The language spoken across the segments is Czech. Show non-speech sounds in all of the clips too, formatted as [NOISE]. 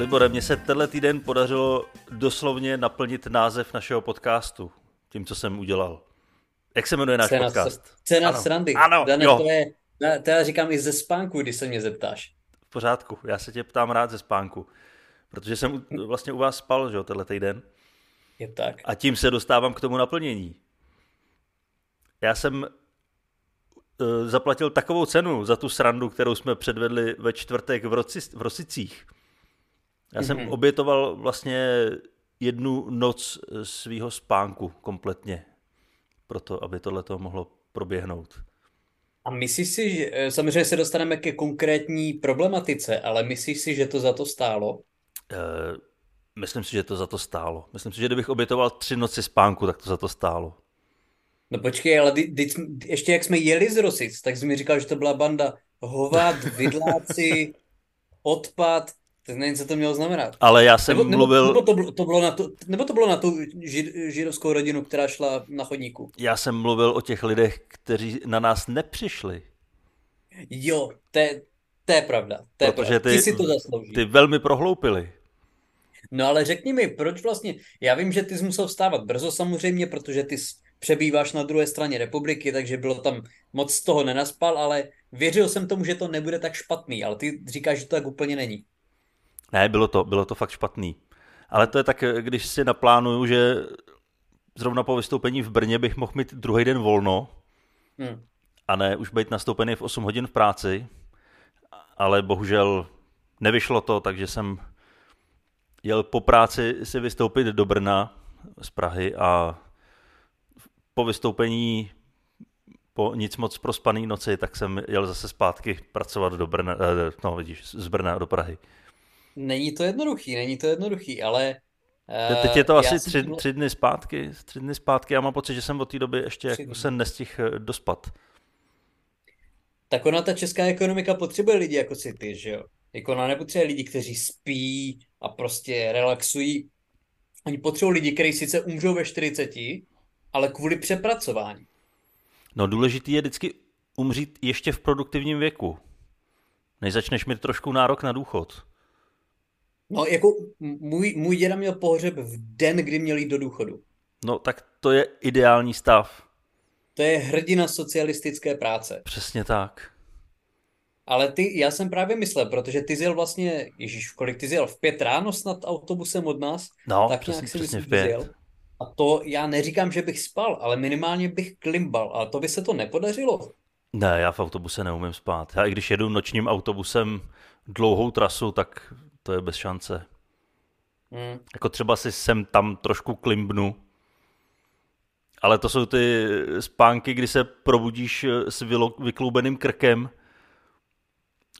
Libore, mně se tenhle týden podařilo doslovně naplnit název našeho podcastu tím, co jsem udělal. Jak se jmenuje náš Cena, podcast? Cena Ano. srandy. Ano, Dane, jo. to je, já říkám i ze spánku, když se mě zeptáš. V pořádku, já se tě ptám rád ze spánku, protože jsem vlastně u vás spal, že jo, tenhle týden. Je tak. A tím se dostávám k tomu naplnění. Já jsem uh, zaplatil takovou cenu za tu srandu, kterou jsme předvedli ve čtvrtek v, Roci, v Rosicích. Já jsem Mhm. obětoval vlastně jednu noc svýho spánku kompletně, proto aby tohle mohlo proběhnout. A myslíš si, že eh, samozřejmě se dostaneme ke konkrétní problematice, ale myslíš si, že to za to stálo? Eh, myslím si, že to za to stálo. Myslím si, že kdybych obětoval tři noci spánku, tak to za to stálo. No počkej, ale ty, ty, ještě jak jsme jeli z Rosic, tak jsi mi říkal, že to byla banda hovat, vidláci, [LAUGHS] odpad, tak nevím, co to mělo znamenat. Ale já jsem Nebo, mluvil... nebo, to, bylo- to bylo na tu, nebo to bylo na tu žid, židovskou rodinu, která šla na chodníku. Já jsem mluvil o těch lidech, kteří na nás nepřišli, Jo, to je, to je pravda. To je protože pravda. ty, Ty si to zaslouží. ty velmi prohloupili. No ale řekni mi, proč vlastně, já vím, že ty jsi musel vstávat brzo samozřejmě, protože ty přebýváš na druhé straně republiky, takže bylo tam moc z toho nenaspal, ale věřil jsem tomu, že to nebude tak špatný, ale ty říkáš, že to tak úplně není. Ne, bylo to, bylo to fakt špatný. Ale to je tak, když si naplánuju, že zrovna po vystoupení v Brně bych mohl mít druhý den volno Hm. a ne už být nastoupený v 8 hodin v práci, ale bohužel nevyšlo to, takže jsem jel po práci si vystoupit do Brna z Prahy a po vystoupení po nic moc prospaný noci, tak jsem jel zase zpátky pracovat do Brna, eh, no vidíš, z Brna do Prahy. Není to jednoduchý, není to jednoduchý, ale eh, Teď je to asi jsem tři, tímhle- tři dny zpátky, tři dny zpátky. Já mám pocit, že jsem od té doby ještě jako se nestihl dospat. Tak ona, ta česká ekonomika potřebuje lidi jako si ty, že jo? Jako ona nepotřebuje lidi, kteří spí a prostě relaxují. Oni potřebují lidi, kteří sice umřou ve 40, ale kvůli přepracování. No důležitý je vždycky umřít ještě v produktivním věku. Než začneš mít trošku nárok na důchod. No, jako můj, můj děda měl pohřeb v den, kdy měl jít do důchodu. No tak to je ideální stav. To je hrdina socialistické práce. Přesně tak. Ale ty, já jsem právě myslel, protože ty jsi jel vlastně, ježíš, kolik ty jsi jel? V pět ráno snad autobusem od nás? No, tak přesně, nějak si přesně myslím, v pět. jel. A to já neříkám, že bych spal, ale minimálně bych klimbal. Ale to by se to nepodařilo. Ne, já v autobuse neumím spát. Já i když jedu nočním autobusem dlouhou trasu, tak to je bez šance. Hmm. Jako třeba si sem tam trošku klimbnu, ale to jsou ty spánky, kdy se probudíš eh, s vykloubeným krkem,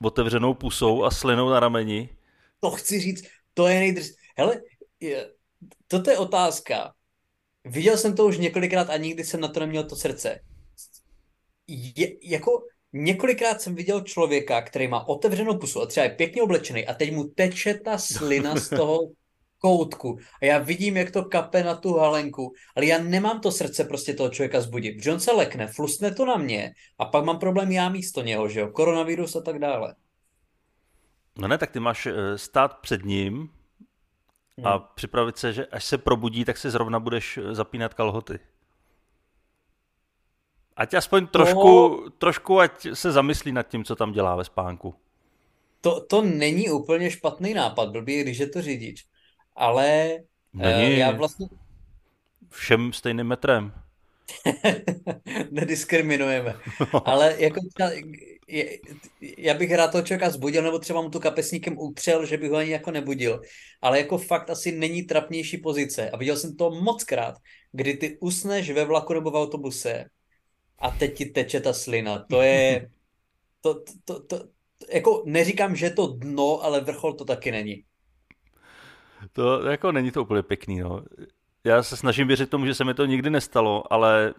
otevřenou pusou a slinou na rameni. To chci říct, to je nejdrž... Hele, je, toto je otázka. Viděl jsem to už několikrát a nikdy jsem na to neměl to srdce. Je, jako několikrát jsem viděl člověka, který má otevřenou pusu a třeba je pěkně oblečený a teď mu teče ta slina z toho koutku a já vidím, jak to kape na tu halenku, ale já nemám to srdce prostě toho člověka zbudit. Protože on se lekne, flusne to na mě a pak mám problém já místo něho, že jo, koronavirus a tak dále. No ne, tak ty máš eh, stát před ním a Hmm. připravit se, že až se probudí, tak si zrovna budeš eh, zapínat kalhoty. Ať aspoň trošku, trošku, ať se zamyslí nad tím, co tam dělá ve spánku. To, to není úplně špatný nápad, blbý, když je to řidič. Ale eh, Není já vlastně všem stejným metrem. [LAUGHS] nediskriminujeme. Ale jako třeba, já bych rád toho člověka zbudil, nebo třeba mu tu kapesníkem utřel, že bych ho ani jako nebudil. Ale jako fakt asi není trapnější pozice. A viděl jsem to moc krát, kdy ty usneš ve vlaku nebo v autobuse a teď ti teče ta slina. To je... To, to, to, to, jako neříkám, že je to dno, ale vrchol to taky není. To jako není to úplně pěkný, no. Já se snažím věřit tomu, že se mi to nikdy nestalo, ale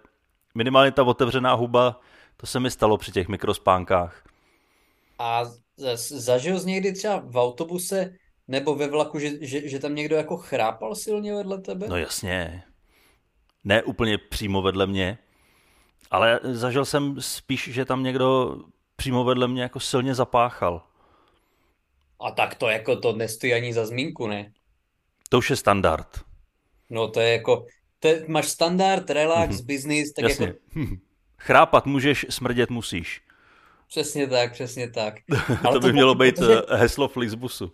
minimálně ta otevřená huba, to se mi stalo při těch mikrospánkách. A zažil jsi někdy třeba v autobuse nebo ve vlaku, že, že, že tam někdo jako chrápal silně vedle tebe? No jasně. Ne úplně přímo vedle mě, ale zažil jsem spíš, že tam někdo přímo vedle mě jako silně zapáchal. A tak to jako to nestojí ani za zmínku, ne? To už je standard. No to je jako, to je, máš standard, relax, mm-hmm. business, tak Jasně. jako... [LAUGHS] Chrápat můžeš, smrdět musíš. Přesně tak, přesně tak. [LAUGHS] to by mělo být protože... Eh, heslo Flixbusu.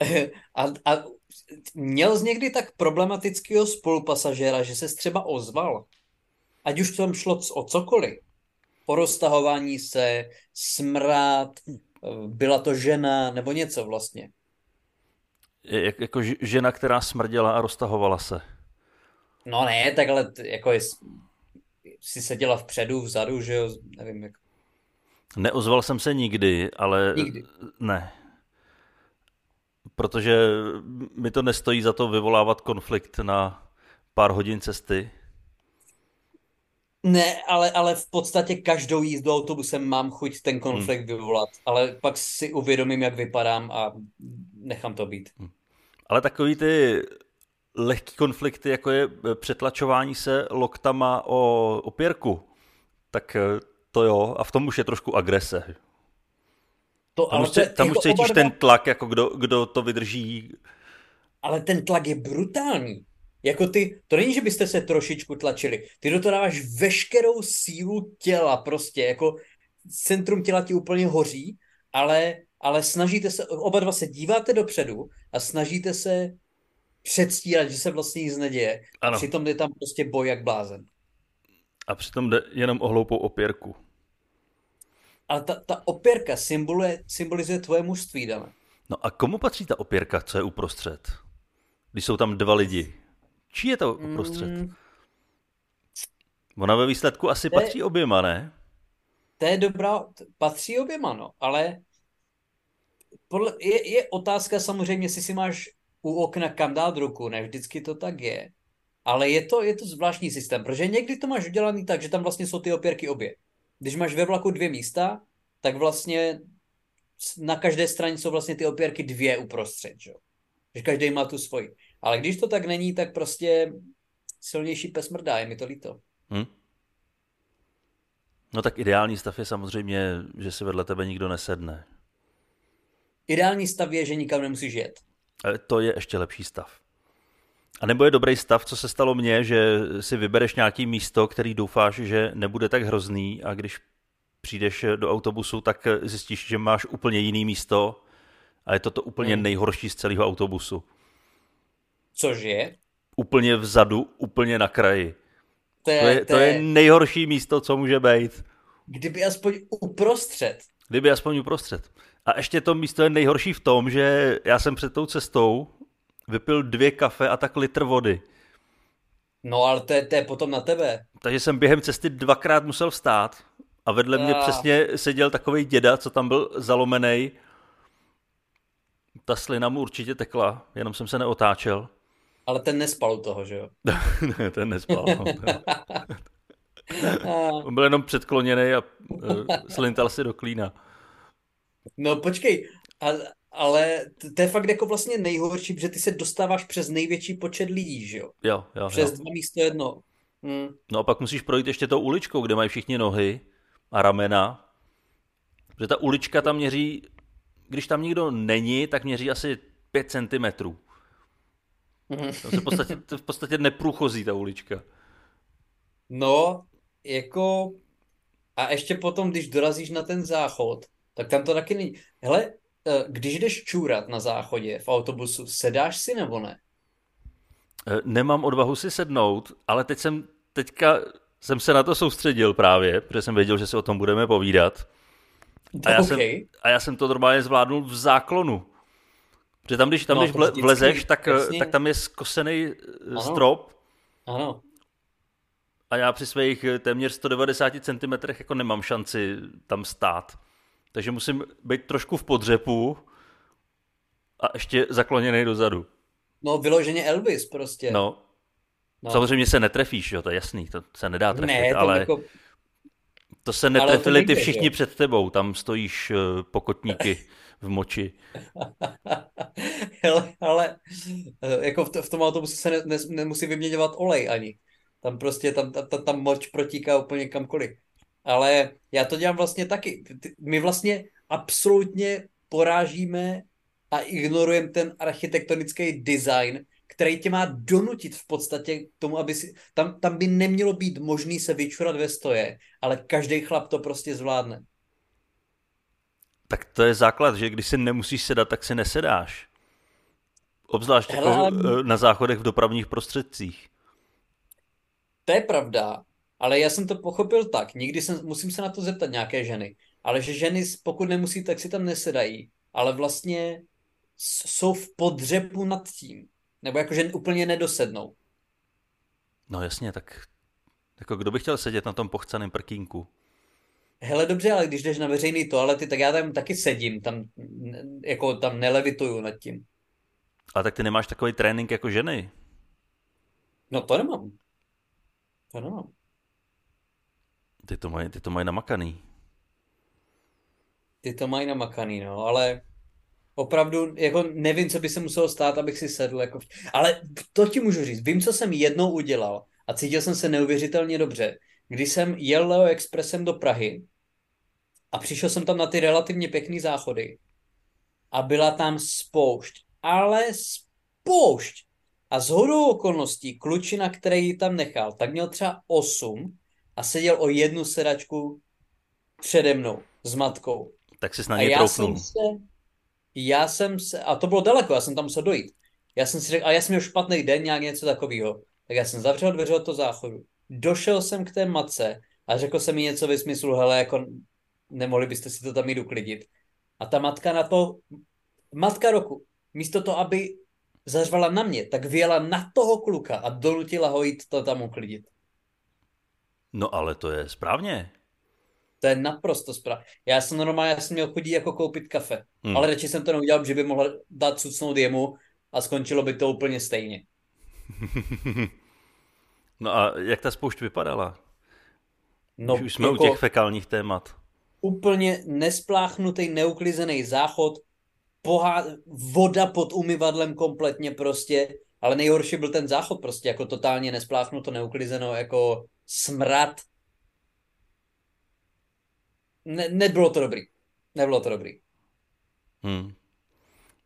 [LAUGHS] a, a měl jsi někdy tak problematického spolupasažéra, že se třeba ozval? Ať už tam šlo o cokoliv. O roztahování se, smrát, byla to žena, nebo něco vlastně. Je, jako žena, která smrděla a roztahovala se. No ne, tak ale jako je, si seděla vpředu, vzadu, že jo, nevím jak. Neozval jsem se nikdy, ale nikdy. ne. Protože mi to nestojí za to vyvolávat konflikt na pár hodin cesty. Ne, ale, ale v podstatě každou jízdu autobusem mám chuť ten konflikt hmm. vyvolat, ale pak si uvědomím, jak vypadám a nechám to být. Hmm. Ale takový ty lehký konflikty, jako je přetlačování se loktama o opěrku, tak eh, to jo, a v tom už je trošku agrese. To, tam ale už, to, tam už cítíš dva... ten tlak, jako kdo, kdo to vydrží. Ale ten tlak je brutální. Jako ty, to není, že byste se trošičku tlačili. Ty do toho dáváš veškerou sílu těla prostě, jako centrum těla ti úplně hoří, ale, ale snažíte se, oba dva se díváte dopředu a snažíte se předstírat, že se vlastně nic neděje. Ano. Přitom je tam prostě boj jak blázen. A přitom jde jenom o hloupou opěrku. Ale ta, ta opěrka symboluje, symbolizuje tvoje mužství, Dane. No a komu patří ta opěrka, co je uprostřed? Když jsou tam dva lidi. Čí je to uprostřed? Mm. Ona ve výsledku asi to patří je, oběma, ne? To je dobrá, patří oběma, no, ale podle, je, je otázka samozřejmě, jestli si máš u okna kam dát ruku, ne vždycky to tak je. Ale je to, je to zvláštní systém, protože někdy to máš udělaný tak, že tam vlastně jsou ty opěrky obě. Když máš ve vlaku dvě místa, tak vlastně na každé straně jsou vlastně ty opěrky dvě uprostřed, že? že každý má tu svoji. Ale když to tak není, tak prostě silnější pes mrdá, je mi to líto. Hmm. No tak ideální stav je samozřejmě, že si vedle tebe nikdo nesedne. Ideální stav je, že nikam nemusíš jet. Ale to je ještě lepší stav. A nebo je dobrý stav, co se stalo mně, že si vybereš nějaký místo, který doufáš, že nebude tak hrozný a když přijdeš do autobusu, tak zjistíš, že máš úplně jiný místo a je to to úplně hmm. nejhorší z celého autobusu. Což je? Úplně vzadu, úplně na kraji. To je, to je, to je nejhorší místo, co může být. Kdyby aspoň uprostřed. Kdyby aspoň uprostřed. A ještě to místo je nejhorší v tom, že já jsem před tou cestou vypil dvě kafe a tak litr vody. No ale to je, to je potom na tebe. Takže jsem během cesty dvakrát musel vstát a vedle mě přesně seděl takový děda, co tam byl zalomený. Ta slina mu určitě tekla, jenom jsem se neotáčel. Ale ten nespal u toho, že jo? [LAUGHS] ne, ten nespal. No. [LAUGHS] On byl jenom předkloněný a uh, slintal si do klína. No počkej, a, ale to je fakt jako vlastně nejhorší, protože ty se dostáváš přes největší počet lidí, že jo? Jo, jo. Přes jo. dva místo jedno. Hmm. No a pak musíš projít ještě tou uličkou, kde mají všichni nohy a ramena. Protože ta ulička tam měří, když tam nikdo není, tak měří asi 5 To se v podstatě, to v podstatě neprůchozí ta ulička. No, jako... A ještě potom, když dorazíš na ten záchod, tak tam to taky není. Hele, eh, když jdeš čůrat na záchodě v autobusu, sedáš si nebo ne? Eh, nemám odvahu si sednout, ale teď jsem, teďka jsem se na to soustředil právě, protože jsem věděl, že si o tom budeme povídat. A já, okay. jsem, a já jsem to normálně zvládnul v záklonu. Protože tam, když, tam, no, když vle, vlezeš, tak, jasně. tak tam je skosený eh, ano. strop. Ano. A já při svých téměř 190 cm jako nemám šanci tam stát. Takže musím být trošku v podřepu a ještě zakloněný dozadu. No, vyloženě Elvis prostě. No. no. Samozřejmě se netrefíš, jo, to je jasný, to se nedá trefit, ne, to ale jako... to se netrefili to ty všichni jo. před tebou, tam stojíš pokotníky [LAUGHS] v moči. [LAUGHS] ale, ale eh, jako v, v tom autobuse se ne, ne, nemusí vyměňovat olej ani. Tam prostě, tam, tam, tam moč protíká úplně kamkoliv ale já to dělám vlastně taky. My vlastně absolutně porážíme a ignorujeme ten architektonický design, který tě má donutit v podstatě k tomu, aby si... Tam, tam by nemělo být možný se vyčurat ve stoje, ale každý chlap to prostě zvládne. Tak to je základ, že když si nemusíš sedat, tak si nesedáš. Obzvlášť Hele, jako ale... na záchodech v dopravních prostředcích. To je pravda, ale já jsem to pochopil tak. Nikdy jsem, musím se na to zeptat nějaké ženy. Ale že ženy, pokud nemusí, tak si tam nesedají. Ale vlastně jsou v podřepu nad tím. Nebo jakože úplně nedosednou. No jasně, tak jako kdo by chtěl sedět na tom pochcaném prkínku? Hele, dobře, ale když jdeš na veřejný toalety, tak já tam taky sedím, tam, jako tam nelevituju nad tím. Ale tak ty nemáš takový trénink jako ženy. No to nemám. To nemám. Ty to mají, ty to mají namakaný. Ty to mají namakaný, no, ale opravdu, jako nevím, co by se muselo stát, abych si sedl, jako, ale to ti můžu říct, vím, co jsem jednou udělal a cítil jsem se neuvěřitelně dobře, když jsem jel Leo Expressem do Prahy a přišel jsem tam na ty relativně pěkné záchody a byla tam spoušť, ale spoušť. A z hodou okolností klučina, který ji tam nechal, tak měl třeba 8 a seděl o jednu sedačku přede mnou s matkou. Tak si na něj já jsem se, já jsem se, a to bylo daleko, já jsem tam musel dojít. Já jsem si řekl, a já jsem měl špatný den, nějak něco takového. Tak já jsem zavřel dveře od toho záchodu. Došel jsem k té matce a řekl jsem mi něco ve smyslu, hele, jako nemohli byste si to tam jít uklidit. A ta matka na to, matka roku, místo toho, aby zařvala na mě, tak vyjela na toho kluka a donutila ho jít to tam uklidit. No ale to je správně. To je naprosto správně. Já jsem normálně, já jsem měl chodit jako koupit kafe, hmm. ale radši jsem to neudělal, že by mohl dát cucnout jemu a skončilo by to úplně stejně. [LAUGHS] no a jak ta spoušť vypadala? No, už jsme jako u těch fekálních témat. Úplně nespláchnutý, neuklizený záchod, pohá, voda pod umyvadlem kompletně prostě, ale nejhorší byl ten záchod prostě, jako totálně nespláchnuto, neuklizeno, jako smrad. Ne, nebylo to dobrý. Nebylo to dobrý. Hmm.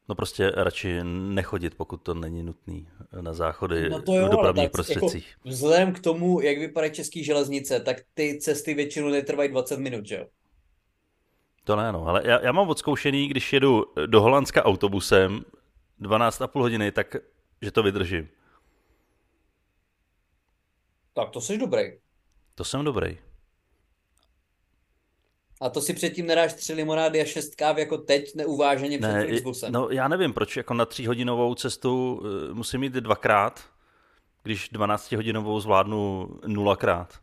No prostě radši nechodit, pokud to není nutný na záchody no to jo, v dopravních jako prostředcích. Jako vzhledem k tomu, jak vypadají české železnice, tak ty cesty většinou netrvají 20 minut, že jo? To ne, no. Ale já, já mám odzkoušený, když jedu do Holandska autobusem 12,5 hodiny, tak že to vydržím. Tak to jsi dobrý. To jsem dobrý. A to si předtím nedáš tři limonády a šest káv jako teď neuváženě před ne, busem. No já nevím, proč jako na tříhodinovou cestu uh, musím jít dvakrát, když 12 hodinovou zvládnu nulakrát.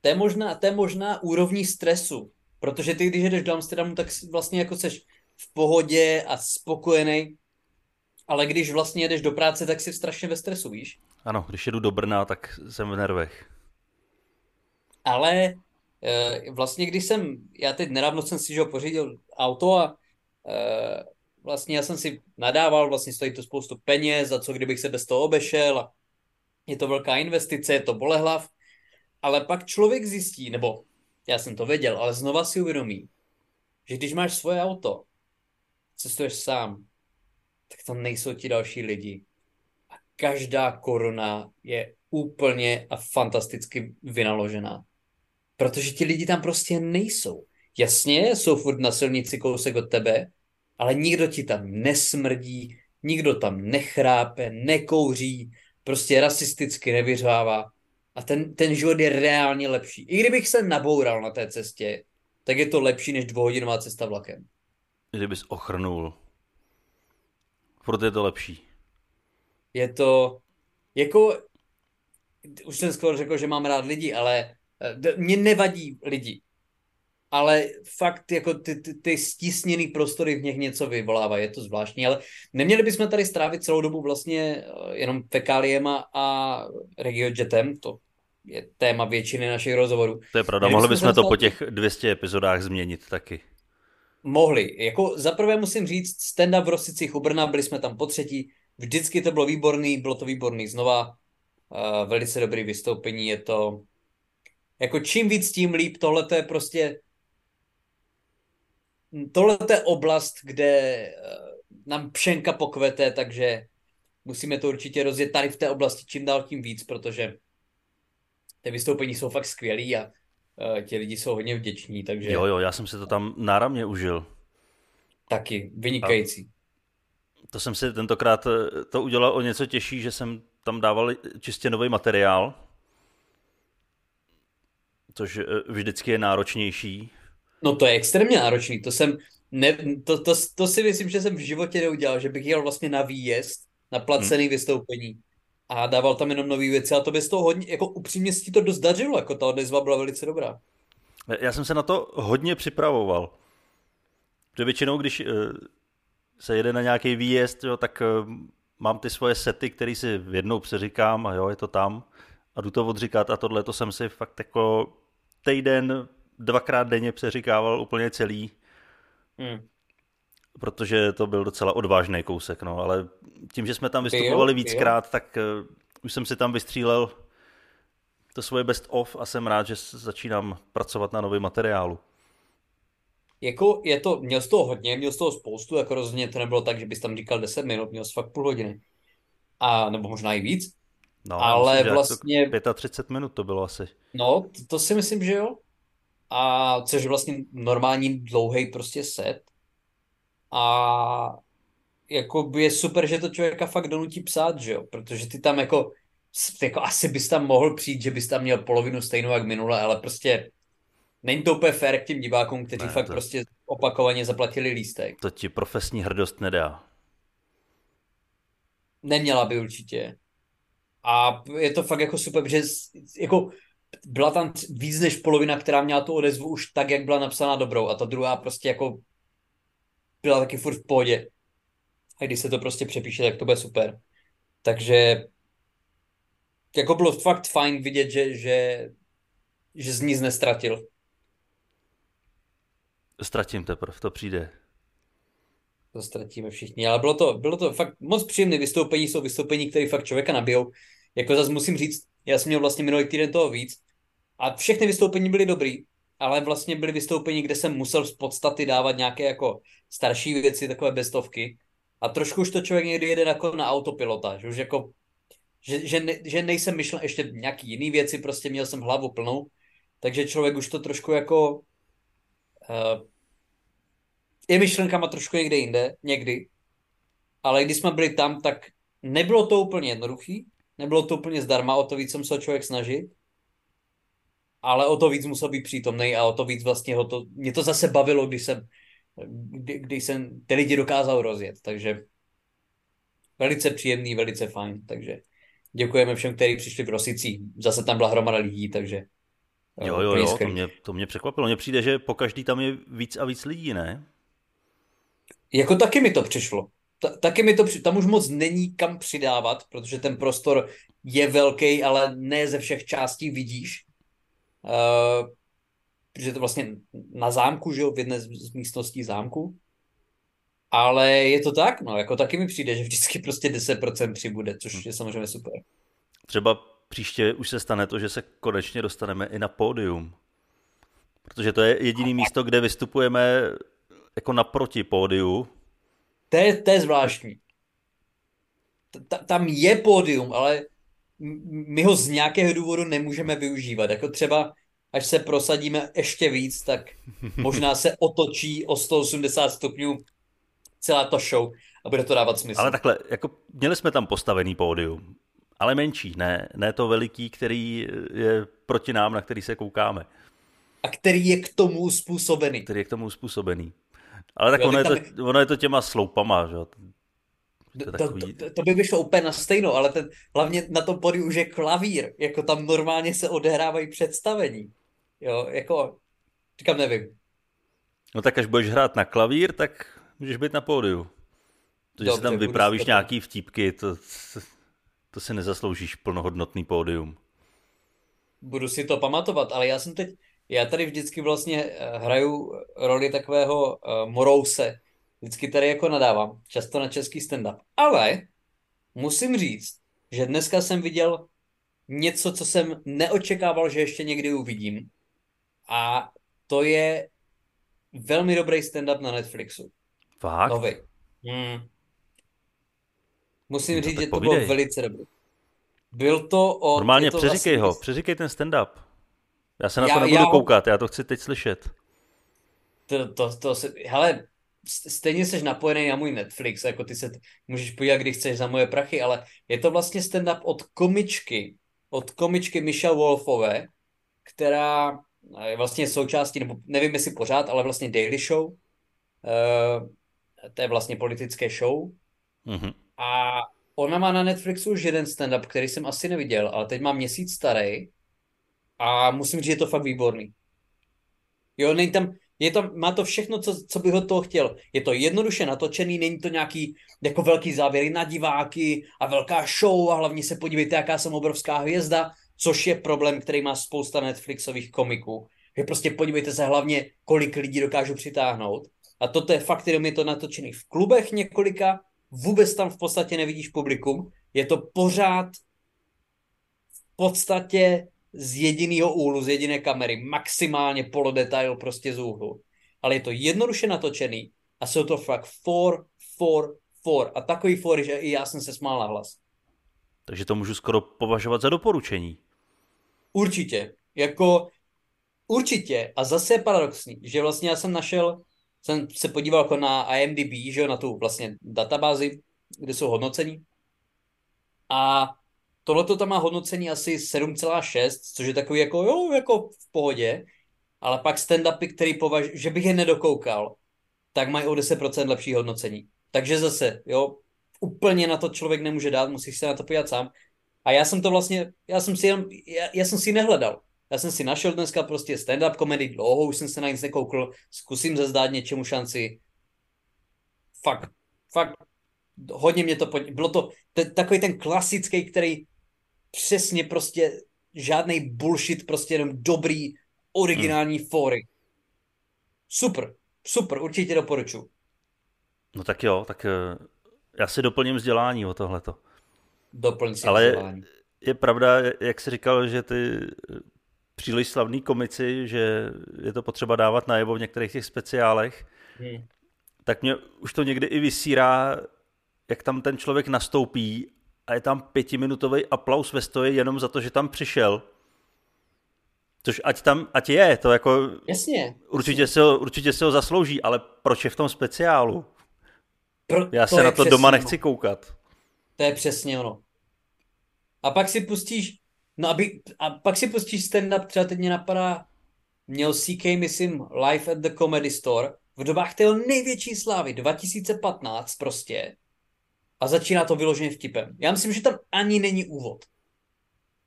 To je možná, to je možná úrovní stresu. Protože ty, když jdeš do Amsterdamu, tak vlastně jako seš v pohodě a spokojený, ale když vlastně jedeš do práce, tak jsi strašně ve stresu, víš? Ano, když jedu do Brna, tak jsem v nervech. Ale e, vlastně když jsem, já teď nedávno jsem si že pořídil auto a e, vlastně já jsem si nadával, vlastně stojí to spoustu peněz, za co kdybych se bez toho obešel a je to velká investice, je to bolehlav, ale pak člověk zjistí, nebo já jsem to věděl, ale znova si uvědomí, že když máš svoje auto, cestuješ sám, tak to nejsou ti další lidi. A každá koruna je úplně a fantasticky vynaložená. Protože ti lidi tam prostě nejsou. Jasně, jsou furt na silnici kousek od tebe, ale nikdo ti tam nesmrdí, nikdo tam nechrápe, nekouří, prostě rasisticky nevyřvává. A ten, ten život je reálně lepší. I kdybych se naboural na té cestě, tak je to lepší než dvouhodinová cesta vlakem. Kdybys ochrnul. Proto je to lepší. Je to, jako, už jsem skoro řekl, že mám rád lidi, ale eh, mě nevadí lidi. Ale fakt, jako ty, ty, ty stísněný prostory v nich něco vyvolává, je to zvláštní, ale neměli bychom tady strávit celou dobu vlastně eh, jenom fekáliema a regiojetem, to je téma většiny našich rozhovorů. To je pravda, mohli bychom to po těch 200 epizodách změnit taky. Mohli. Jako zaprvé musím říct, stand-up v Rosicích u Brna, byli jsme tam po třetí, vždycky to bylo výborný, bylo to výborný znova, uh, velice dobrý vystoupení, je to jako čím víc, tím líp, tohle to je prostě tohle je oblast, kde eh, nám pšenka pokvete, takže musíme to určitě rozjet tady v té oblasti čím dál tím víc, protože ty vystoupení jsou fakt skvělý a uh, ti lidi jsou hodně vděční, takže... Jo, jo, já jsem si to tam náramně užil. Taky, vynikající. A to jsem si tentokrát eh, to udělal o něco těžší, že jsem tam dával čistě nový materiál, což eh, vždycky je náročnější. No to je extrémně náročný, to jsem, ne, to, to, to si myslím, že jsem v životě neudělal, že bych jel vlastně na výjezd, na placený hmm. vystoupení a dával tam jenom nové věci a to bez toho hodně, jako upřímně si to dost dařilo, jako ta odezva byla velice dobrá. Já jsem se na to hodně připravoval. Že většinou, když eh, se jede na nějaký výjezd, jo, tak eh, mám ty svoje sety, které si jednou přeříkám a jo, je to tam a jdu to odříkat a tohle to jsem si fakt jako týden, dvakrát denně přeříkával úplně celý. Hmm. Protože to byl docela odvážný kousek, no, ale tím, že jsme tam vystupovali víckrát, tak uh, už jsem si tam vystřílel to svoje best of a jsem rád, že začínám pracovat na novém materiálu jako je to, měl jsi toho hodně, měl jsi toho spoustu, jako rozhodně to nebylo tak, že bys tam říkal 10 minut, měl jsi fakt půl hodiny. A, nebo možná i víc. No, ale myslím, vlastně... 35 minut to bylo asi. No, to, to si myslím, že jo. A což je vlastně normální dlouhý prostě set. A jako je super, že to člověka fakt donutí psát, že jo, protože ty tam jako, jako asi bys tam mohl přijít, že bys tam měl polovinu stejnou jak minule, ale prostě není to úplně fér k těm divákům, kteří ne, fakt to... prostě opakovaně zaplatili lístek. To ti profesní hrdost nedá. Neměla by určitě. A je to fakt jako super, že jako byla tam víc než polovina, která měla tu odezvu už tak, jak byla napsána dobrou a ta druhá prostě jako byla taky furt v pohodě. A když se to prostě přepíše, tak to bude super. Takže jako bylo fakt fajn vidět, že, že, že z nic nestratil. Ztratím teprve, to přijde. To ztratíme všichni, ale bylo to, bylo to fakt moc příjemné vystoupení, jsou vystoupení, které fakt člověka nabijou. Jako zase musím říct, já jsem měl vlastně minulý týden toho víc. A všechny vystoupení byly dobrý, ale vlastně byly vystoupení, kde jsem musel z podstaty dávat nějaké jako starší věci, takové bestovky. A trošku už to člověk někdy jede jako na autopilota, že už jako, že, že, ne, že nejsem myšlen ještě nějaký jiný věci, prostě měl jsem hlavu plnou, takže člověk už to trošku jako uh, je myšlenkama trošku někde jinde, někdy, ale když jsme byli tam, tak nebylo to úplně jednoduchý, nebylo to úplně zdarma, o to víc jsem se člověk snažit, ale o to víc musel být přítomný a o to víc vlastně ho to, mě to zase bavilo, když jsem, kdy, když jsem ty lidi dokázal rozjet, takže velice příjemný, velice fajn, takže děkujeme všem, kteří přišli v Rosicích, zase tam byla hromada lidí, takže Jo, jo, jo, to mě, to mě překvapilo. Mně přijde, že po každý tam je víc a víc lidí, ne? Jako taky mi to přišlo. Ta, taky mi to, tam už moc není kam přidávat, protože ten prostor je velký, ale ne ze všech částí vidíš. Uh, protože to vlastně na zámku, že jo, v jedné z, z místností zámku. Ale je to tak, no, jako taky mi přijde, že vždycky prostě 10% přibude, což hm. je samozřejmě super. Třeba příště už se stane to, že se konečně dostaneme i na pódium. Protože to je jediný místo, kde vystupujeme jako naproti pódiu. To je, to je zvláštní. Ta, tam je pódium, ale my ho z nějakého důvodu nemůžeme využívat. Jako třeba, až se prosadíme ještě víc, tak možná se otočí o 180 stupňů celá ta show a bude to dávat smysl. Ale takhle, jako měli jsme tam postavený pódium, ale menší, ne, ne to veliký, který je proti nám, na který se koukáme. A který je k tomu způsobený. Který je k tomu způsobený. Ale tak jo, ono, je to, ono je to těma sloupama, že jo. To, to, to, to by vyšlo úplně na stejno, ale ten, hlavně na tom podiu už je klavír, jako tam normálně se odehrávají představení. Jo, jako, říkám, nevím. No tak až budeš hrát na klavír, tak můžeš být na pódiu. To, že si tam vyprávíš nějaký vtípky, to, to si nezasloužíš plnohodnotný pódium. Budu si to pamatovat, ale já jsem teď, já tady vždycky vlastně eh, hraju roli takového uh, morouse. Vždycky tady jako nadávám, často na český stand-up. Ale musím říct, že dneska jsem viděl něco, co jsem neočekával, že ještě někdy uvidím. A to je velmi dobrý stand-up na Netflixu. Fakt? Nový. Hmm. Musím No, říct, že to povídej. bylo velice dobrý. Byl to o... Normálně to přeříkej vlastně- ho, přeříkej ten stand-up. Já se na Já- to nebudu já koukat, já to chci teď slyšet. To, to, to se, hele, stejně jsi napojený na můj Netflix, jako ty se můžeš podívat, kdy chceš za moje prachy, ale je to vlastně stand-up od komičky, od komičky Michelle Wolfové, která je vlastně součástí, nebo nevím jestli pořád, ale vlastně Daily Show. Uh, to je vlastně politické show. Mhm. A ona má na Netflixu už jeden stand-up, který jsem asi neviděl, ale teď má měsíc starý a musím říct, je to fakt výborný. Jo, není tam, je tam, má to všechno, co, co bych od toho chtěl. Je to jednoduše natočený, není to nějaký jako velký závěry na diváky a velká show a hlavně se podívejte, jaká jsem obrovská hvězda, což je problém, který má spousta Netflixových komiků. Že prostě podívejte se hlavně, kolik lidí dokážu přitáhnout. A toto je fakt, jenom je to natočený v klubech několika, vůbec tam v podstatě nevidíš publikum, je to pořád v podstatě z jediného úhlu, z jediné kamery, maximálně polodetail prostě z úhlu. Ale je to jednoduše natočený a jsou to fakt for, for, for. A takový for, že i já jsem se smál na hlas. Takže to můžu skoro považovat za doporučení. Určitě. Jako určitě. A zase je paradoxní, že vlastně já jsem našel, jsem se podíval jako na IMDb, že jo, na tu vlastně databázi, kde jsou hodnocení. A tohleto tam má hodnocení asi 7,6, což je takový jako, jo, jako v pohodě. Ale pak stand-upy, který považ, že bych je nedokoukal, tak mají o 10% lepší hodnocení. Takže zase, jo, úplně na to člověk nemůže dát, musíš se na to podívat sám. A já jsem to vlastně, já jsem si jenom, já, já jsem si nehledal. Já jsem si našel dneska prostě stand-up komedy, dlouho už jsem se na nic nekoukl, zkusím zazdát něčemu šanci. Fakt, fakt, hodně mě to, pod... bylo to t- takový ten klasický, který přesně prostě žádný bullshit, prostě jenom dobrý, originální hmm. fóry. Super, super, určitě doporučuji. No tak jo, tak eh, já si doplním vzdělání o tohleto. Doplň si Ale vzdělání. je pravda, jak jsi říkal, že ty eh, příliš slavní komici, že je to potřeba dávat najevo v některých těch speciálech, Hmm. tak mě už to někdy i vysírá, jak tam ten člověk nastoupí a je tam pětiminutový aplaus ve stoji jenom za to, že tam přišel. Což ať tam, ať je, to jako Jasně. určitě si, ho, určitě si ho zaslouží, ale proč je v tom speciálu? Pro, Já to se na to přesně doma ono. nechci koukat. To je přesně ono. A pak si pustíš, no aby, a pak si pustíš stand-up, třeba teď mě napadá, měl CK, myslím, live at the Comedy Store, v dobách té největší slávy, 2015 prostě, a začíná to vyloženě vtipem. Já myslím, že tam ani není úvod.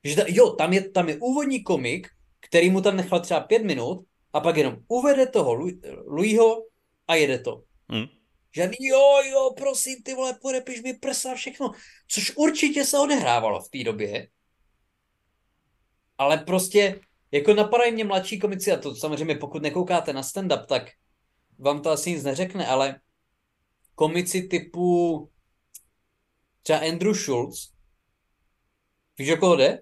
Že ta, jo, tam je, tam je úvodní komik, který mu tam nechal třeba pět minut, a pak jenom uvede toho Lu- Louisho a jede to. Hm? Žádný jo, jo, prosím, ty vole, podepiš mi prsa, všechno. Což určitě se odehrávalo v té době. Ale prostě, jako napadají mě mladší komici, a to samozřejmě pokud nekoukáte na stand-up, tak vám to asi nic neřekne, ale komici typu třeba Andrew Schulz, víš, o koho jde?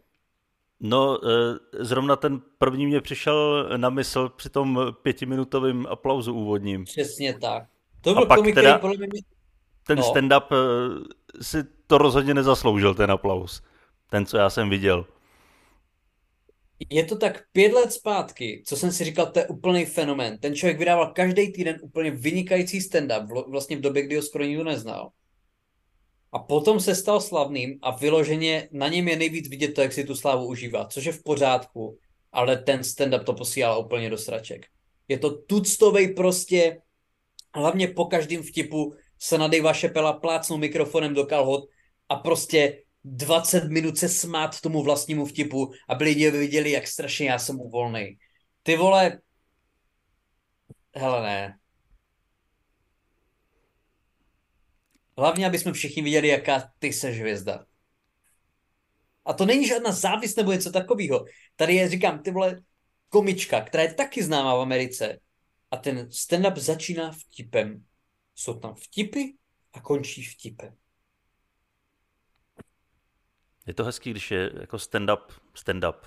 No, eh, zrovna ten první mě přišel na mysl při tom pětiminutovém aplauzu úvodním. Přesně tak. To byl pak komik, teda- který podle mě... Ten No. stand-up eh, si to rozhodně nezasloužil, ten aplaus. Ten, co já jsem viděl. Je to tak pět let zpátky, co jsem si říkal, to je úplný fenomén. Ten člověk vydával každý týden úplně vynikající stand-up, vlastně v době, kdy ho skoro nikdo neznal. A potom se stal slavným a vyloženě na něm je nejvíc vidět to, jak si tu slávu užívá, což je v pořádku, ale ten stand-up to posílá úplně do sraček. Je to tuctovej prostě, hlavně po každém vtipu se na Dejva Šepela plácnou mikrofonem do kalhot a prostě 20 minut se smát tomu vlastnímu vtipu, aby lidi viděli, jak strašně já jsem uvolnej. Ty vole, hele ne. Hlavně, aby jsme všichni viděli, jaká ty seš hvězda. A to není žádná závist nebo něco takového. Tady je, říkám, ty vole, komička, která je taky známá v Americe. A ten stand-up začíná vtipem. Jsou tam vtipy a končí vtipem. Je to hezký, když je jako stand-up, stand-up.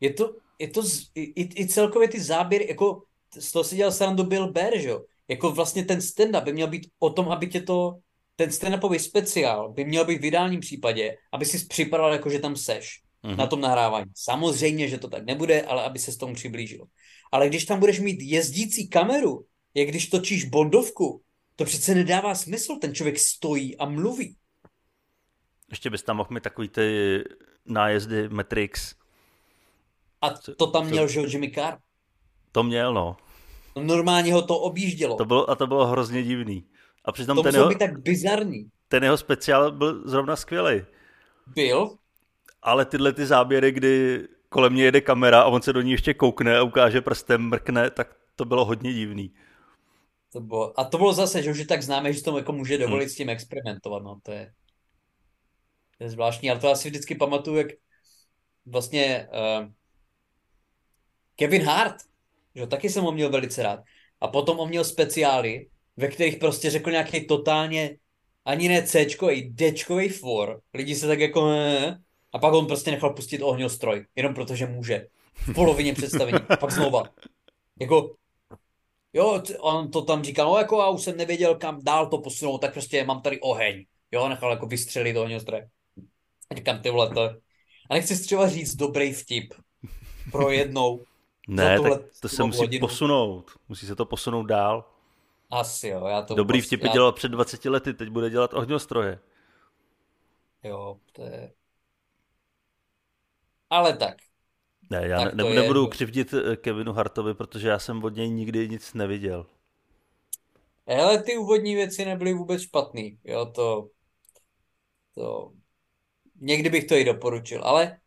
Je to, je to, z, i, i celkově ty záběry, jako z toho si dělal srandu Bill Bear, že jo? Jako vlastně ten stand-up by měl být o tom, aby tě to, ten stand-upový speciál by měl být v ideálním případě, aby si připadal jako, že tam seš mm-hmm. na tom nahrávání. Samozřejmě, že to tak nebude, ale aby se s tomu přiblížil. Ale když tam budeš mít jezdící kameru, jak když točíš bondovku, to přece nedává smysl, ten člověk stojí a mluví. Ještě bys tam mohl mít takový ty nájezdy Matrix. A to tam měl, že Jimmy Carr. To měl, no. No. Normálně ho to objíždělo. To bylo, a to bylo hrozně divný. A přitom to ten jeho, být tak bizarní. Ten jeho speciál byl zrovna skvělý. Byl? Ale tyhle ty záběry, kdy kolem něj jede kamera a on se do ní ještě koukne a ukáže prstem, mrkne, tak to bylo hodně divný. To bylo, a to bylo zase, že už je tak známe, že to jako může dovolit hmm. s tím experimentovat, no to je, to je zvláštní, ale to já si vždycky pamatuju, jak vlastně uh, Kevin Hart, že taky jsem ho měl velice rád. A potom on měl speciály, ve kterých prostě řekl nějaký totálně ani ne c d for. Lidi se tak jako a pak on prostě nechal pustit ohňostroj, jenom protože může. V polovině [LAUGHS] představení, a pak znova. Jako, jo, on to tam říkal, no jako já už jsem nevěděl, kam dál to posunout, tak prostě mám tady oheň. Jo, nechal jako vystřelit ohňostroj. A říkám, ty vole, to... A nechci třeba říct dobrý vtip pro jednou, ne, tak to se musí hodinu. posunout. Musí se to posunout dál. Asi jo, já to Dobrý vtipy já... dělal před 20 lety, teď bude dělat ohňostroje. Jo, to je... Ale tak. Ne, já tak ne, nebudu je... křivdit eh, Kevinu Hartovi, protože já jsem od něj nikdy nic neviděl. Ale ty úvodní věci nebyly vůbec špatný, jo, to, to, někdy bych to i doporučil, ale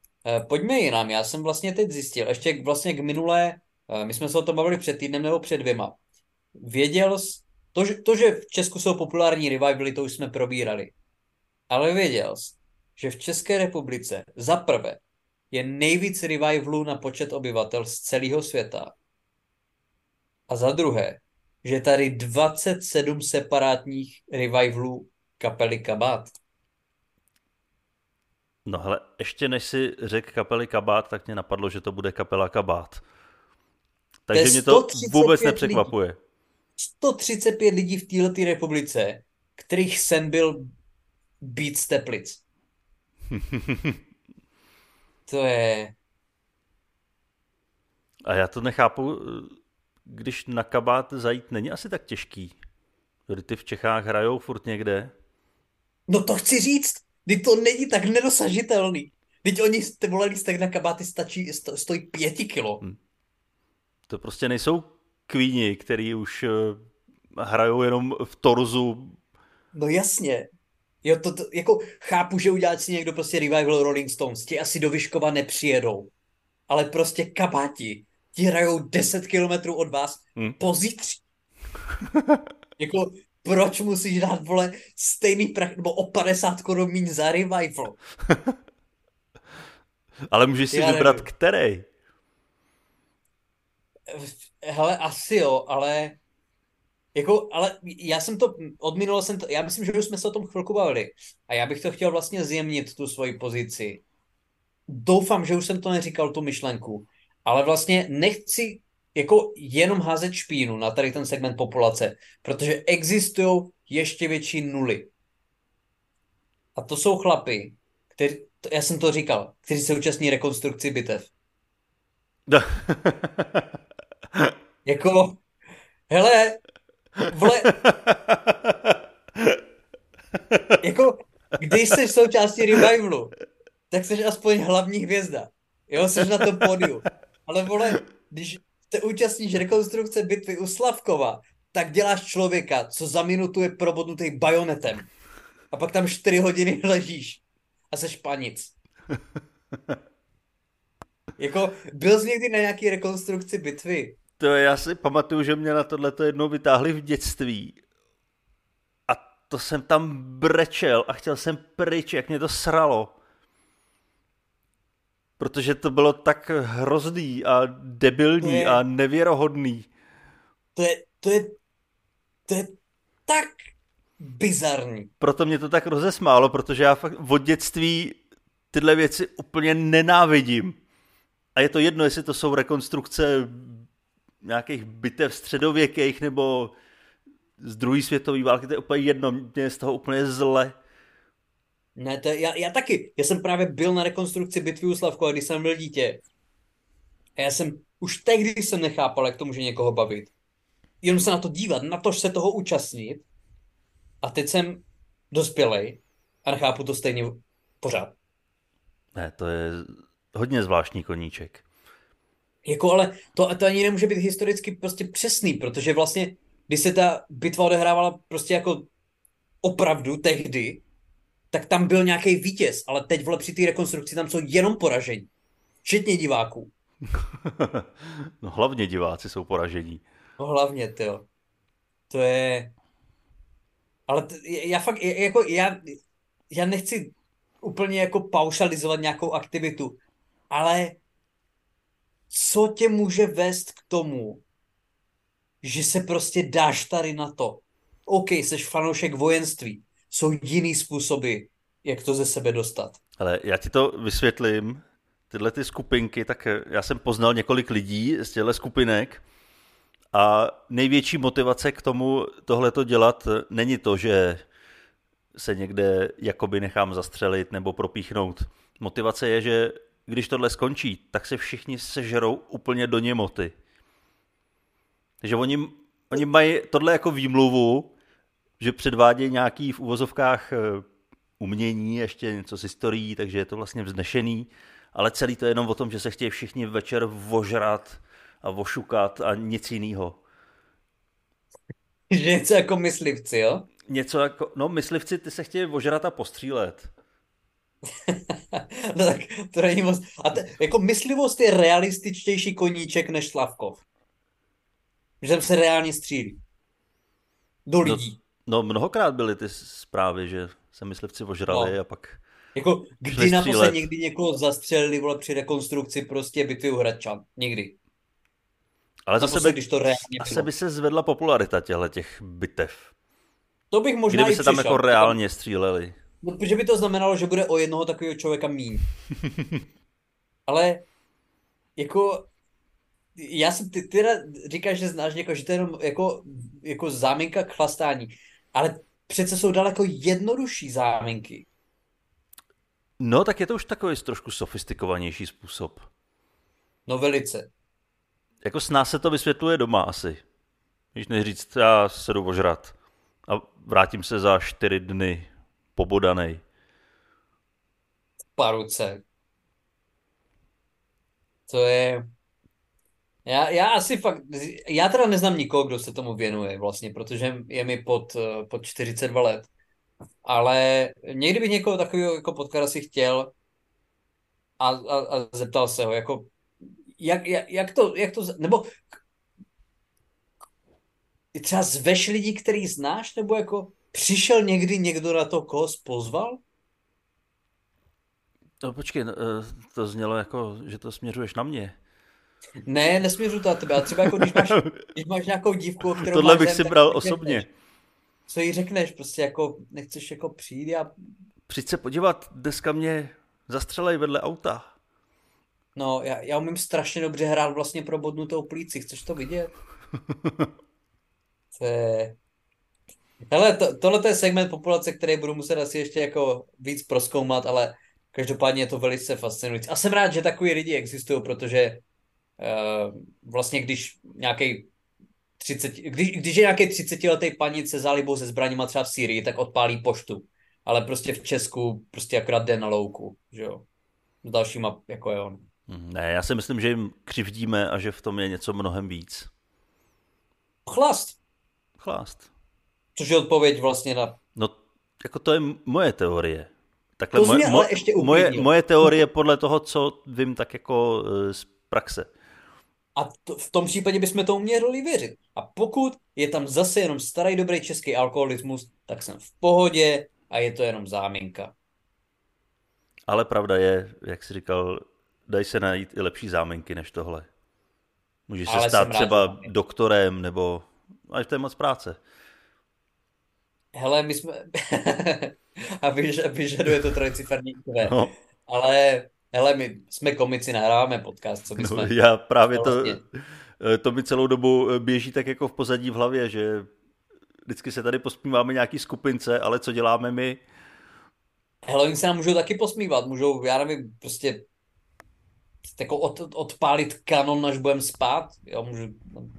pojďme jinam. Já jsem vlastně teď zjistil, ještě vlastně k minulé, eh, my jsme se o tom bavili před týdnem nebo před dvěma. Věděl to, že, to, že v Česku jsou populární revivaly, to už jsme probírali. Ale věděl jsi, že v České republice za prvé je nejvíc revivalů na počet obyvatel z celého světa. A za druhé, že tady 27 separátních revivalů kapely Kabát. No hele, ještě než si řekl kapely Kabát, tak mě napadlo, že to bude kapela Kabát. Takže mě to vůbec nepřekvapuje. Lidí. 135 lidí v této republice, kterých sen byl být z Teplic. [LAUGHS] to je... A já to nechápu, když na kabát zajít není asi tak těžký. Ty v Čechách hrajou furt někde. No to chci říct. Teď to není tak nedosažitelný. Teď oni, ty vole lístek na kabáty stačí, sto, stojí pěti kilo. Hmm. To prostě nejsou kvíni, který už uh, hrajou jenom v torzu. No jasně. Jo, to, to, jako chápu, že udělat si někdo prostě revival Rolling Stones, ti asi do Vyškova nepřijedou. Ale prostě kabáti, ti hrajou 10 kilometrů od vás hmm. pozítří. [LAUGHS] jako proč musíš dát, vole, stejný prach, nebo o 50 korun míň za revival? [LAUGHS] Ale můžeš si Já vybrat nevím. který. Hele, asi jo, ale jako, ale já jsem to, odminul jsem to, já myslím, že už jsme se o tom chvilku bavili a já bych to chtěl vlastně zjemnit, tu svoji pozici. Doufám, že už jsem to neříkal, tu myšlenku, ale vlastně nechci jako jenom házet špínu na tady ten segment populace, protože existují ještě větší nuly. A to jsou chlapy, který, to, já jsem to říkal, kteří se účastní rekonstrukci bitev. [LAUGHS] Jako, hele, vole, jako, když jsi součástí revivalu, tak jsi aspoň hlavní hvězda. Jo, jsi na tom pódiu. Ale vole, když se účastníš rekonstrukce bitvy u Slavkova, tak děláš člověka, co za minutu je probodnutý bajonetem. A pak tam čtyři hodiny [LAUGHS] ležíš a seš panic. [LAUGHS] jako, byl jsi někdy na nějaký rekonstrukci bitvy? To já si pamatuju, že mě na tohle jednou vytáhli v dětství. A to jsem tam brečel a chtěl jsem pryč, jak mě to sralo protože to bylo tak hrozný a debilní je, a nevěrohodný. To je, to je, to je tak bizarní. Proto mě to tak rozesmálo, protože já fakt od dětství tyhle věci úplně nenávidím. A je to jedno, jestli to jsou rekonstrukce nějakých bitev středověkých nebo z druhé světové války, to je úplně jedno, mě je z toho úplně zle. Ne, to je, já, já taky. Já jsem právě byl na rekonstrukci bitvy u Slavkova, když jsem byl dítě. A já jsem, už tehdy jsem nechápal, jak to může někoho bavit. Jenom se na to dívat, na to se toho účastnit. A teď jsem dospělej a nechápu to stejně pořád. Ne, to je hodně zvláštní koníček. Jako ale to, to ani nemůže být historicky prostě přesný, protože vlastně, když se ta bitva odehrávala prostě jako opravdu tehdy, tak tam byl nějaký vítěz, ale teď vole při té rekonstrukci tam jsou jenom poražení. Včetně diváků. [LAUGHS] no hlavně diváci jsou poražení. No hlavně, to. To je... Ale t- já fakt, jako já, já nechci úplně jako paušalizovat nějakou aktivitu, ale co tě může vést k tomu, že se prostě dáš tady na to. OK, jsi fanoušek vojenství, jsou jiný způsoby, jak to ze sebe dostat. Ale já ti to vysvětlím, tyhle ty skupinky, tak já jsem poznal několik lidí z těchto skupinek a největší motivace k tomu tohleto dělat není to, že se někde jakoby nechám zastřelit nebo propíchnout. Motivace je, že když tohle skončí, tak se všichni sežerou úplně do němoty. Takže oni, oni mají tohle jako výmluvu, že předvádějí nějaký v uvozovkách eh, umění, ještě něco s historií, takže je to vlastně vznešený, ale celý to je jenom o tom, že se chtějí všichni večer vožrat a vošukat a nic jiného. Že něco jako myslivci, jo? Něco jako, no myslivci ty se chtějí vožrat a postřílet. [LAUGHS] no tak to není moc. A te, jako myslivost je realističtější koníček než Slavkov. Že se reálně střílí. Do lidí. No, no mnohokrát byly ty zprávy, že se myslivci ožrali no. a pak Jako kdy naposled někdy někoho zastřelili vole při rekonstrukci prostě bitvy u Hradčan? Nikdy. Ale zase by, když to reálně asi by se zvedla popularita těchto těch bitev. To bych možná Kdyby se tam jako reálně stříleli. No, protože by to znamenalo, že bude o jednoho takového člověka míň. [LAUGHS] Ale jako já jsem, ty, ty říkáš, že znáš někoho, že to je jenom jako, jako záminka k chlastání, ale přece jsou daleko jednodušší záminky. No, tak je to už takový trošku sofistikovanější způsob. No velice. Jako s nás se to vysvětluje doma asi. Když neříct, já se jdu ožrat a vrátím se za čtyři dny pobodanej. Paruce. To je... Já, já asi fakt, já teda neznám nikoho, kdo se tomu věnuje vlastně, protože je mi pod, pod 42 let. Ale někdy bych někoho takového jako potkat asi chtěl a, a, a zeptal se ho, jako jak, jak, jak, to, jak to, nebo třeba zveš lidi, který znáš, nebo jako Přišel někdy někdo na to, koho pozval? No počkej, eh, to znělo jako, že to směřuješ na mě. Ne, nesměřuji to na tebe, ale třeba jako když máš, [LAUGHS] když máš nějakou dívku, kterou Tohle máš bych si bral osobně. Řekneš, co jí řekneš, prostě jako nechceš jako přijít a... Přijď se podívat, dneska mě zastřelej vedle auta. No, já, já umím strašně dobře hrát vlastně pro bodnutou plíci, chceš to vidět? [LAUGHS] to je... Hele, to, tohle je segment populace, který budu muset asi ještě jako víc proskoumat, ale každopádně je to velice fascinující. A jsem rád, že takový lidi existují, protože vlastně když nějaký 30, když, když je nějaký 30 letý paní se zálibou se zbraněma třeba v Syrii, tak odpálí poštu. Ale prostě v Česku prostě akorát jde na louku, že jo. S dalšíma, jako je on. Hm, ne, já si myslím, že jim křivdíme a že v tom je něco mnohem víc. Chlast. Chlast. Což je odpověď vlastně na... No, jako to je moje teorie. Takhle to moje, ale ještě moje, moje teorie podle toho, co vím tak jako e, z praxe. A to, v tom případě bychom tomu měli věřit. A pokud je tam zase jenom starý dobrý český alkoholismus, tak jsem v pohodě a je to jenom záminka. Ale pravda je, jak jsi říkal, dají se najít i lepší záminky než tohle. Můžeš se stát třeba rád, doktorem nebo až to je moc práce. Hele, my jsme... [LAUGHS] a vyž, vyžaduje to trojciferní no. Ale hele, my jsme komici, nahráváme podcast, co my no, jsme... Já právě to, vlastně... to mi celou dobu běží tak jako v pozadí v hlavě, že vždycky se tady posmíváme nějaký skupince, ale co děláme my? Hele, oni se nám můžou taky posmívat, můžou, já nevím, prostě jako od, odpálit kanon, až budeme spát, jo, můžu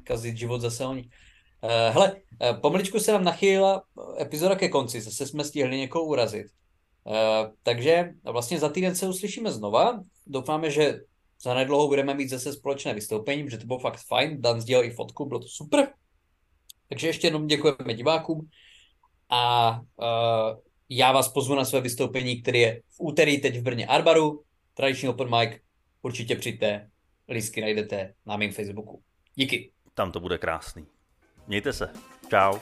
kazit život zase oni. Uh, hele, pomaličku se nám nachýlila epizoda ke konci, zase jsme stihli někoho urazit. Uh, takže vlastně za týden se uslyšíme znova. Doufáme, že za nedlouho budeme mít zase společné vystoupení, protože to bylo fakt fajn. Dan sdělal i fotku, bylo to super. Takže ještě jednou děkujeme divákům a uh, já vás pozvu na své vystoupení, které je v úterý teď v Brně Arbaru, tradiční open mic, určitě přijďte, lístky najdete na mém Facebooku. Díky. Tam to bude krásný. Mějte se. Čau.